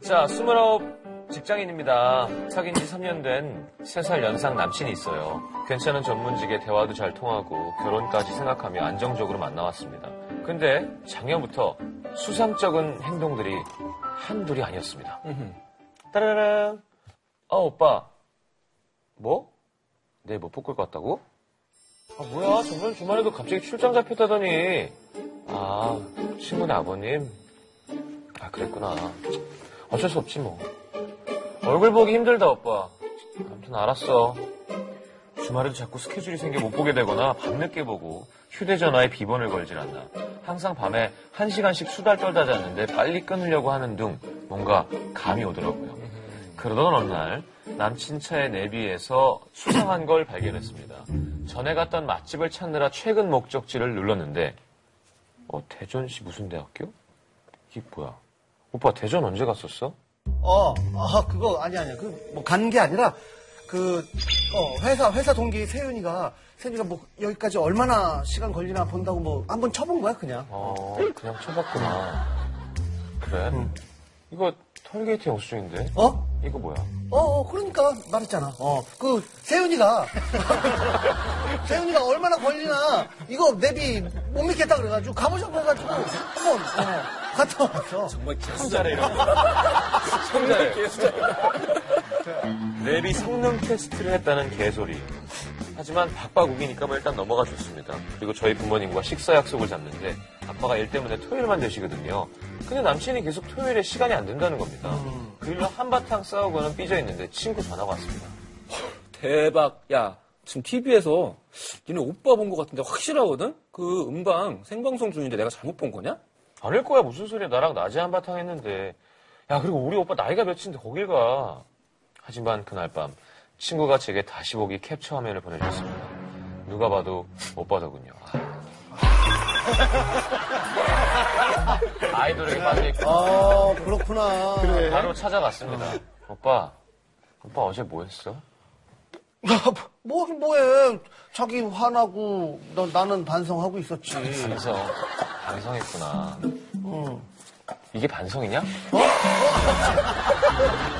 자, 29 직장인입니다. 사귄 지 3년 된 3살 연상 남친이 있어요. 괜찮은 전문직에 대화도 잘 통하고 결혼까지 생각하며 안정적으로 만나왔습니다. 근데 작년부터 수상적인 행동들이 한둘이 아니었습니다. 따라랑. 아, 오빠. 뭐? 내일 못 볶을 것 같다고? 아, 뭐야. 저번 주말에도 갑자기 출장 잡혔다더니. 아, 친구네 아버님. 아, 그랬구나. 어쩔 수 없지, 뭐. 얼굴 보기 힘들다, 오빠. 아무튼 알았어. 주말에도 자꾸 스케줄이 생겨 못 보게 되거나 밤늦게 보고 휴대전화에 비번을 걸질 않나. 항상 밤에 한 시간씩 수달 떨다 잤는데 빨리 끊으려고 하는 등 뭔가 감이 오더라고요. 그러던 어느 날 남친 차의 내비에서 수상한 걸 발견했습니다. 전에 갔던 맛집을 찾느라 최근 목적지를 눌렀는데 어 대전시 무슨 대학교? 이게 뭐야? 오빠 대전 언제 갔었어? 어, 아, 그거, 아니, 아니야. 그, 뭐, 간 게 아니라, 그, 어, 회사, 회사 동기 세윤이가, 세윤이가 뭐, 여기까지 얼마나 시간 걸리나 본다고 뭐, 한번 쳐본 거야, 그냥. 어 그냥 쳐봤구나. 그래? 이거 톨게이트 영수증인데? 어? 이거 뭐야? 어, 어, 그러니까 말했잖아. 어, 그, 세윤이가, 세윤이가 얼마나 걸리나, 이거 내비 못 믿겠다 그래가지고, 가보자고 해가지고, 한번, 어, 갔다 왔어. 성자래 이런 거. 성자래. 랩이 성능 테스트를 했다는 개소리. 하지만 박박우기니까 뭐 일단 넘어가 줬습니다. 그리고 저희 부모님과 식사 약속을 잡는데 아빠가 일 때문에 토요일만 되시거든요. 근데 남친이 계속 토요일에 시간이 안 된다는 겁니다. 그 일로 한바탕 싸우고는 삐져 있는데 친구 전화가 왔습니다. 대박. 야, 지금 TV에서 니네 오빠 본 것 같은데 확실하거든? 그 음방 생방송 중인데 내가 잘못 본 거냐? 아닐 거야. 무슨 소리야. 나랑 낮에 한바탕 했는데. 야 그리고 우리 오빠 나이가 몇인데 거길 가. 하지만 그날 밤 친구가 제게 다시 보기 캡처 화면을 보내줬습니다. 누가 봐도 오빠더군요. 아. 아이돌에게 빠져있고 아, 그렇구나. 바로 찾아갔습니다. 오빠 오빠 어제 뭐 했어? 뭐, 뭐해. 자기 화나고, 너, 나는 반성하고 있었지. 반성 반성했구나 이게 반성이냐? 어?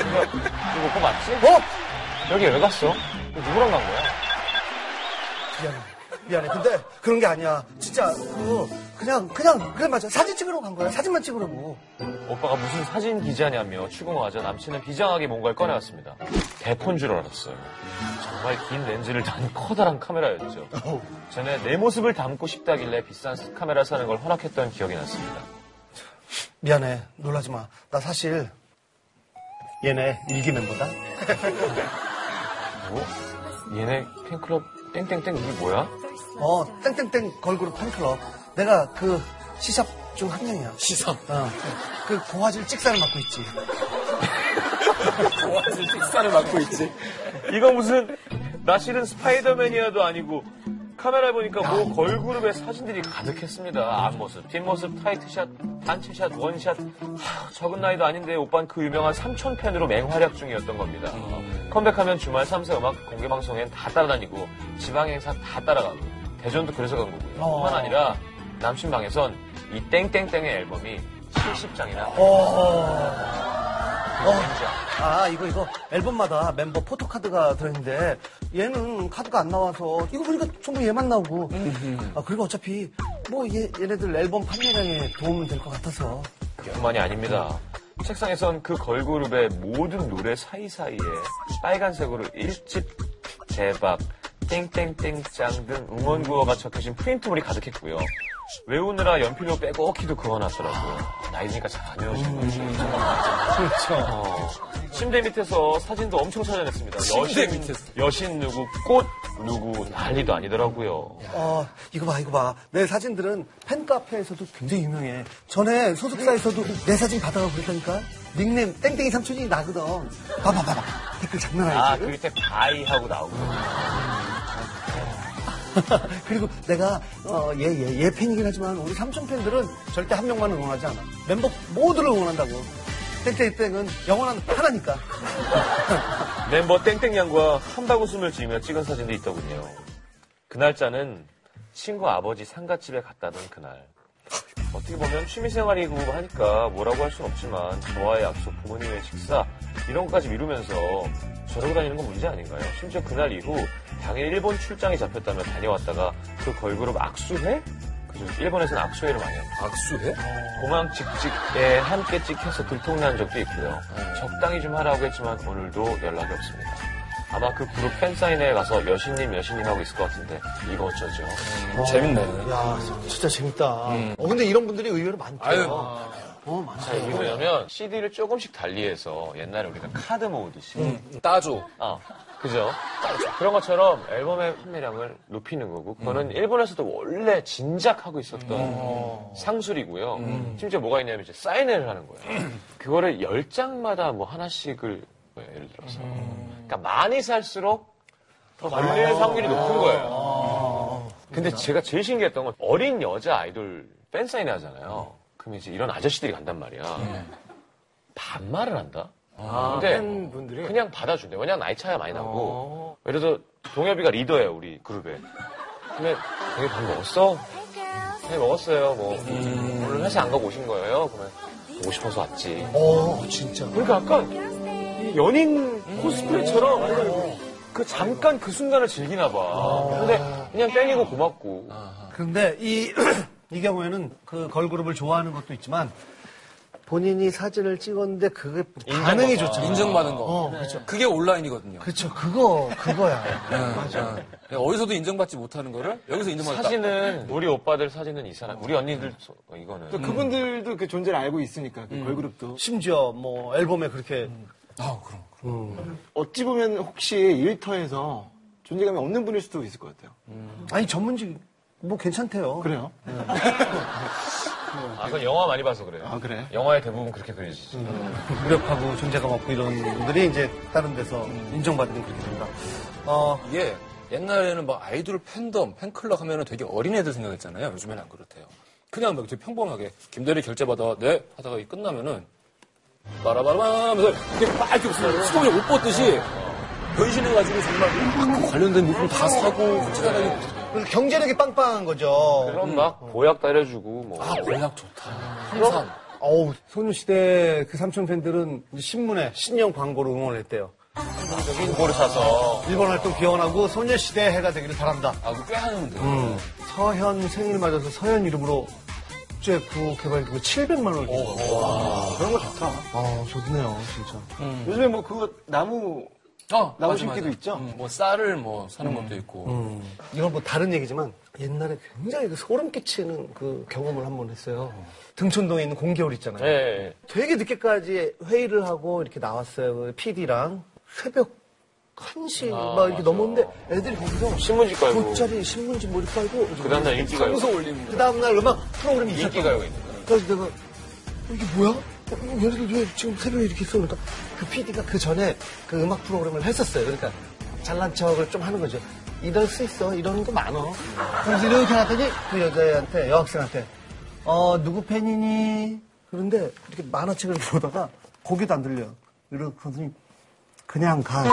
이거, 이거 오빠 맞지? 어? 여기 왜 갔어? 누구랑 간 거야? 미안해. 미안해. 근데 그런 게 아니야. 진짜, 그, 그냥, 그냥, 그래, 맞아. 사진 찍으러 간 거야. 사진만 찍으려고. 오빠가 무슨 사진 기자냐며 추궁하자 남친은 비장하게 뭔가를 꺼내왔습니다. 대폰 줄 알았어요. 정말 긴 렌즈를 단 커다란 카메라였죠. 전에 내 모습을 담고 싶다길래 비싼 카메라 사는 걸 허락했던 기억이 났습니다. 미안해. 놀라지 마. 나 사실, 얘네 일기 멤버다. 뭐? 얘네 팬클럽 땡땡땡 이게 뭐야? 어, 땡땡땡 걸그룹 팬클럽. 내가 그 시샵 중 한 명이야. 시샵. 어. 그 고화질 찍사를 맡고 있지. 좋아하는 찍사를 맡고 있지. 이거 무슨 나 실은 스파이더맨이야도 아니고 카메라 보니까 뭐 걸그룹의 사진들이 가득했습니다. 앞모습, 뒷모습, tight shot, 단체샷, one shot. 하, 적은 나이도 아닌데 오빠는 그 유명한 삼촌 팬으로 맹활약 중이었던 겁니다. 컴백하면 주말 3세 음악 공개 방송엔 다 따라다니고 지방 행사 다 따라가고 대전도 그래서 간 거고요. 어. 뿐만 아니라 남친 방에선 이 땡땡땡의 앨범이 70장이나 어. 어. 아, 이거, 이거, 앨범마다 멤버 포토카드가 들어있는데, 얘는 카드가 안 나와서, 이거 보니까 전부 얘만 나오고, 아, 그리고 어차피, 뭐, 얘, 얘네들 앨범 판매량에 도움은 될 것 같아서. 뿐만이 아닙니다. 책상에선 그 걸그룹의 모든 노래 사이사이에 빨간색으로 1집 대박, 땡땡땡짱 등 응원 구호가 적혀진 프린트물이 가득했고요. 외우느라 연필로 빼곡히도 그어놨더라고요. 나이 드니까 잘 안 외우시는 거지. 그렇죠. 어, 침대 밑에서 사진도 엄청 찾아냈습니다. 침대 여신, 밑에서. 여신 누구, 꽃 누구, 난리도 아니더라고요. 어, 이거 봐, 이거 봐. 내 사진들은 팬카페에서도 굉장히 유명해. 전에 소속사에서도 내 사진 받아가고 그랬다니까? 닉네임 땡땡이 삼촌이 나거든. 봐봐, 봐봐. 댓글 장난 아, 아니지? 그 밑에 by 하고 나오고. 그리고 내가 어, 얘, 얘, 얘 팬이긴 하지만 우리 삼촌 팬들은 절대 한 명만 응원하지 않아. 멤버 모두를 응원한다고. 땡땡땡은 영원한 하나니까. 멤버 땡땡양과 함박웃음을 지으며 찍은 사진도 있더군요. 그 날짜는 친구 아버지 상가집에 갔다던 그날. 어떻게 보면 취미생활이고 하니까 뭐라고 할 순 없지만 저와의 약속, 부모님의 식사 이런 것까지 미루면서 저러고 다니는 건 문제 아닌가요? 심지어 그날 이후 당일 일본 출장이 잡혔다며 다녀왔다가 그 걸그룹 악수회? 그죠? 일본에서는 악수회를 많이 합니다. 악수해? 공항 직직에 함께 찍혀서 들통난 적도 있고요. 적당히 좀 하라고 했지만 오늘도 연락이 없습니다. 아마 그 그룹 팬사인회에 가서 여신님 여신님 하고 있을 것 같은데 이거 어쩌죠? 재밌네. 야, 진짜 재밌다. 어, 근데 이런 분들이 의외로 많대요. 아유, 어, 많아요. 자, 이게 뭐냐면 CD를 조금씩 달리해서 옛날에 우리가 카드 모으듯이 따줘. 아, 그죠? 그런 것처럼 앨범의 판매량을 높이는 거고, 그거는 일본에서도 원래 진작 하고 있었던 상술이고요. 심지어 뭐가 있냐면 이제 사인회를 하는 거예요. 그거를 열 장마다 뭐 하나씩을, 뭐 예를 들어서. 그러니까 많이 살수록 더 걸릴 확률이 높은 거예요. 근데 제가 제일 신기했던 건 어린 여자 아이돌 팬 사인회 하잖아요. 그럼 이제 이런 아저씨들이 간단 말이야. 반말을 한다? 근데 팬분들이 그냥 받아준대. 왜냐면 나이 차이가 많이 나고. 예를 들어, 동엽이가 리더예요, 우리 그룹에. 근데, 동엽이 밥 먹었어? 네, 먹었어요. 뭐, 오늘 회사 안 가고 오신 거예요? 그러면, 오고 싶어서 왔지. 어, 진짜. 그러니까 약간, 이 연인 코스프레처럼, 그 잠깐 그 순간을 즐기나 봐. 근데, 그냥 팬이고 고맙고. 근데 이, 이 경우에는 그 걸그룹을 좋아하는 것도 있지만 본인이 사진을 찍었는데 그게 반응이 좋잖아. 인정받은 거. 어, 그렇죠. 그게 온라인이거든요. 그렇죠. 그거, 그거야. 맞아. 어디서도 인정받지 못하는 거를 여기서 인정받았다. 사진은, 우리 오빠들 사진은 이 사람, 우리 언니들, 소- 어, 이거는. 또 그분들도 그 존재를 알고 있으니까 그 걸그룹도 심지어 뭐 앨범에 그렇게 아, 그럼. 어찌 보면 혹시 일터에서 존재감이 없는 분일 수도 있을 것 같아요. 아니 전문직 뭐 괜찮대요. 그래요? 아, 그건 영화 많이 봐서 그래요. 아 그래? 영화에 대부분 그렇게 그려지지. 무력하고 존재감 없고 이런 분들이 이제 다른 데서 인정받으면 그렇게 된다. 어, 이게 옛날에는 막 아이돌 팬덤, 팬클럽 하면은 되게 어린애들 생각했잖아요. 요즘에는 안 그렇대요. 그냥 막 되게 평범하게 김대리 결제받아, 네? 하다가 끝나면은 빠라바라밤 하면서 이렇게 막 이렇게 무슨 수동이 옷 벗듯이 변신해가지고 정말 막그 관련된 물품 다 사고 훔쳐다니고 그래서 경제력이 빵빵한 거죠. 그럼 막 보약 따려주고 뭐. 아, 권약 좋다. 항상. 어우, 소녀시대 그 삼촌 팬들은 이제 신문에 신형 광고로 응원했대요. 공고를 사서 일본 활동 기원하고 소녀시대 해가 되기를 바란다. 아, 그거 꽤 하는데. 서현 생일 맞아서 서현 이름으로 국제 구호 개발되고 700만 원을 준 거. 그런 거 좋다. 아, 좋네요, 진짜. 요즘에 뭐 그거 나무 어, 맞아, 심기도 맞아. 있죠? 음, 뭐 쌀을 뭐 사는 것도 있고. 이건 뭐 다른 얘기지만 옛날에 굉장히 그 소름 끼치는 그 경험을 한 번 했어요. 등촌동에 있는 공개홀 있잖아요. 예. 되게 늦게까지 회의를 하고 이렇게 나왔어요. 그 PD랑 새벽 1시 아, 막 이렇게 맞아. 넘었는데 애들이 거기서 신문지 깔고 돗자리 신문지 뭐 이렇게 깔고 그 다음날 인기가요. 평소 올리는 그 거. 다음날 음악 프로그램이. 있는 거예요. 그래서 내가 어, 이게 뭐야? 어, 얘네들 왜 지금 새벽에 이렇게? 그러니까 그 PD가 그 전에 그 음악 프로그램을 했었어요. 그러니까 잘난 척을 좀 하는 거죠. 이럴 수 있어. 이러는 거 많어. 그래서 이렇게 하더니 그 여자애한테, 여학생한테, 어, 누구 팬이니? 그런데 이렇게 만화책을 보다가 고개도 안 들려. 이러더니 그냥 가.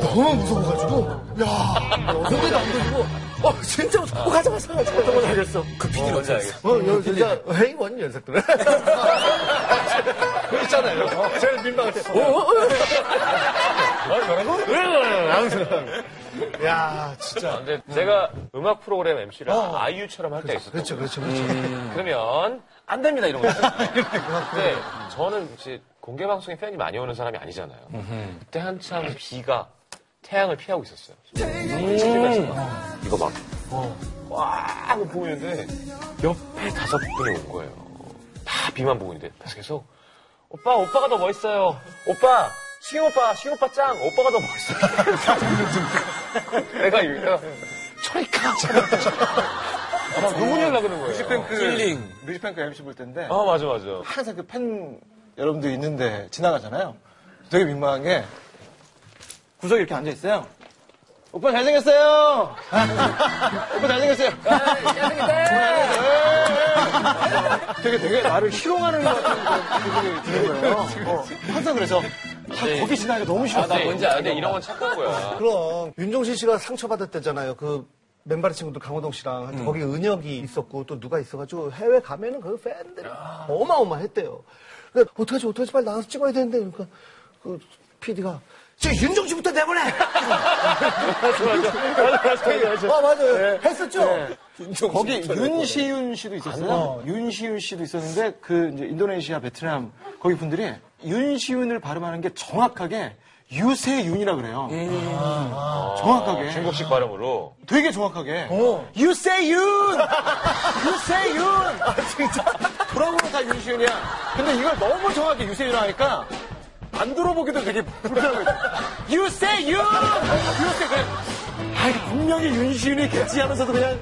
너무 무서워가지고, 야, 고개도 안 들리고, 어, 진짜 무서워. 어, 가자, 가자, 가자. 어떤 걸 알겠어. 그 PD를 뭔지 알겠어. 어, 여, 진짜 회의원 녀석들. 그 있잖아요. 어, 제일 민망할 때. 어, 어, 어. 어, 뭐라고? 응. 야, 진짜. 근데 제가 음악 프로그램 MC를 아이유처럼 할 때가 있었어요. 그렇죠, 그렇죠, 그렇죠. 그러면 안 됩니다 이런 거. 근데 저는 이제 공개 방송에 팬이 많이 오는 사람이 아니잖아요. 그때 한참 비가 태양을 피하고 있었어요. 집에서 이거 막 와! 하고 보고 있는데 옆에 다섯 분이 온 거예요. 다 비만 보고 있는데 그래서 계속 오빠 오빠가 더 멋있어요. 오빠 시경 오빠 시경 오빠 짱 오빠가 더 멋있어요. 내가 이거 저리가 막 누구냐 하려고 그러는 거예요. 뮤직뱅크 힐링. 뮤직뱅크 MC 볼 때인데 아 맞아 맞아. 항상 그 팬 여러분들 있는데 지나가잖아요. 되게 민망한 게 구석에 이렇게 앉아 있어요. 오빠 잘생겼어요. 오빠 잘생겼어요. 잘생겼어요. 되게 되게 나를 희롱하는 것 같은 기분이 드는 거예요. 어, 항상 그래서 아, 네. 거기 지나니까 너무 싫어. 아, 나 뭔지 알아. 근데 이런 건 착한 거야. 그럼, 윤종신 씨가 상처받았대잖아요. 그, 맨발의 친구들 강호동 씨랑 하여튼 거기 은혁이 있었고 또 누가 있어가지고 해외 가면은 그 팬들이 어마어마했대요. 그러니까 어떡하지 어떡하지 빨리 나가서 찍어야 되는데 그러니까 그 PD가 저 윤정씨부터 내보내. 아 맞아요. 했었죠. 거기 윤시윤 씨도 있었어요. 윤시윤 씨도 있었는데 그 이제 인도네시아, 베트남 거기 분들이 윤시윤을 발음하는 게 정확하게 유세윤이라 그래요. 정확하게. 중국식 발음으로. 되게 정확하게. 유세윤! 유세윤! 아, 진짜. 돌아보면 다 윤시윤이야. 근데 이걸 너무 정확하게 유세윤 하니까 안 들어보기도 되게 불편한 거죠. 유세윤! 유세, 그냥. 아, 분명히 윤시윤이겠지 하면서도 그냥.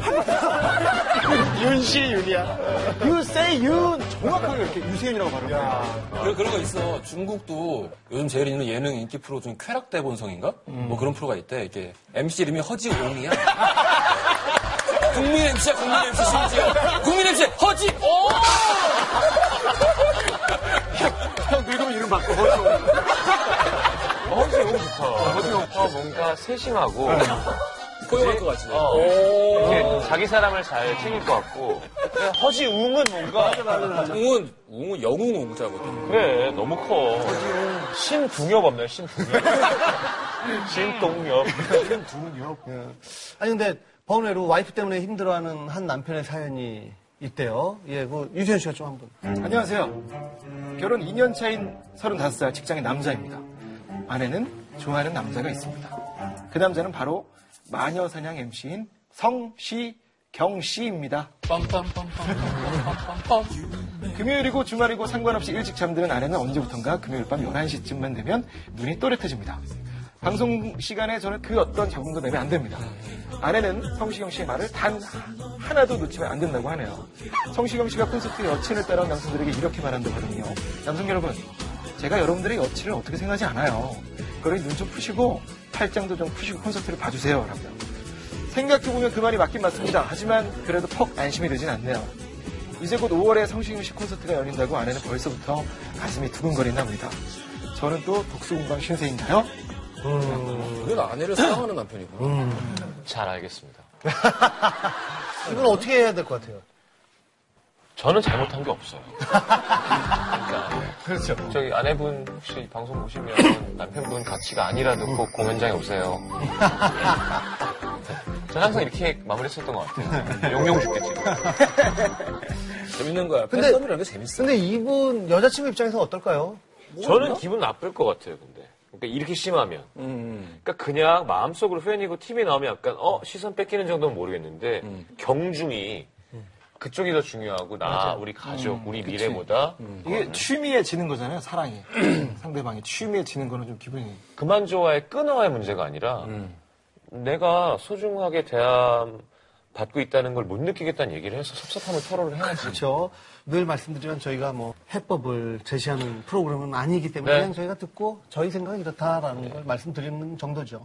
윤시윤이야. 유세윤! 정확하게 이렇게 유세윤이라고 발음해요. 그런, 그런 거 있어. 중국도 요즘 제일 있는 예능 인기 프로 중에 쾌락대 본성인가? 뭐 그런 프로가 있대. 이게 MC 이름이 허지옹이야. 국민 MC야, 국민 MC 심지어. 국민 MC 허지옹! 형 늙으면 이름 바꿔. 버려. 허지용 좋다. 허지용 어, 뭔가 세심하고. 포용할 것 같지. 어, 이렇게 자기 사람을 잘 챙길 것 같고. 허지웅은 뭔가. 웅은, 웅은 영웅 웅자거든. 그래, 너무 커. 신동엽 없나요, 신동엽? 신동엽. 아니 근데 번외로 와이프 때문에 힘들어하는 한 남편의 사연이 있대요. 예, 그 유지현 씨가 좀 한번. 안녕하세요. 결혼 2년 차인 35살 직장인 남자입니다. 아내는 좋아하는 남자가 있습니다. 그 남자는 바로 마녀 사냥 MC인 성시경 씨입니다. 빰빰빰빰빰빰빰. 금요일이고 주말이고 상관없이 일찍 잠드는 아내는 언제부턴가 금요일 밤 11시쯤만 되면 눈이 또렷해집니다. 방송 시간에 저는 그 어떤 잡음도 내면 안 됩니다. 아내는 성시경 씨의 말을 단 하나도 놓치면 안 된다고 하네요. 성시경 씨가 콘서트 여친을 따라온 남성들에게 이렇게 말한다고 하거든요. 남성 여러분, 제가 여러분들의 여친을 어떻게 생각하지 않아요. 그러니 눈 좀 푸시고 팔짱도 좀 푸시고 콘서트를 봐주세요. 라고요. 생각해보면 그 말이 맞긴 맞습니다. 하지만 그래도 퍽 안심이 되진 않네요. 이제 곧 5월에 성시경 씨 콘서트가 열린다고 아내는 벌써부터 가슴이 두근거리나 봅니다. 저는 또 독수공방 신세인가요? 그래도 아내를 사랑하는 남편이구나. 잘 알겠습니다. 이건 어떻게 해야 될 것 같아요? 저는 잘못한 게 없어요. 그러니까 그렇죠. 저기 아내분 혹시 방송 보시면 남편분 가치가 아니라도 꼭 공연장에 오세요. 저는 항상 이렇게 마무리했었던 것 같아요. 용용 죽겠지. 재밌는 거야. 근데- 팬덤이라는 게 재밌어. 근데 이분 여자친구 입장에서 어떨까요? 저는 기분 나쁠 것 같아요, 근데. 그러니까 이렇게 심하면. 음. 그러니까 그냥 마음속으로 팬이고 TV 나오면 약간 어 시선 뺏기는 정도는 모르겠는데 경중이 그쪽이 더 중요하고 나 우리 가족 우리 미래보다. 이게 취미에 지는 거잖아요, 사랑이. 상대방이 취미에 지는 거는 좀 기분이. 그만 좋아의 끊어의 문제가 아니라 내가 소중하게 대함 받고 있다는 걸 못 느끼겠다는 얘기를 해서 섭섭함을 토로를 해야지. 그렇죠. 늘 말씀드리면 저희가 뭐 해법을 제시하는 프로그램은 아니기 때문에 네. 그냥 저희가 듣고 저희 생각이 이렇다라는 걸 말씀드리는 정도죠.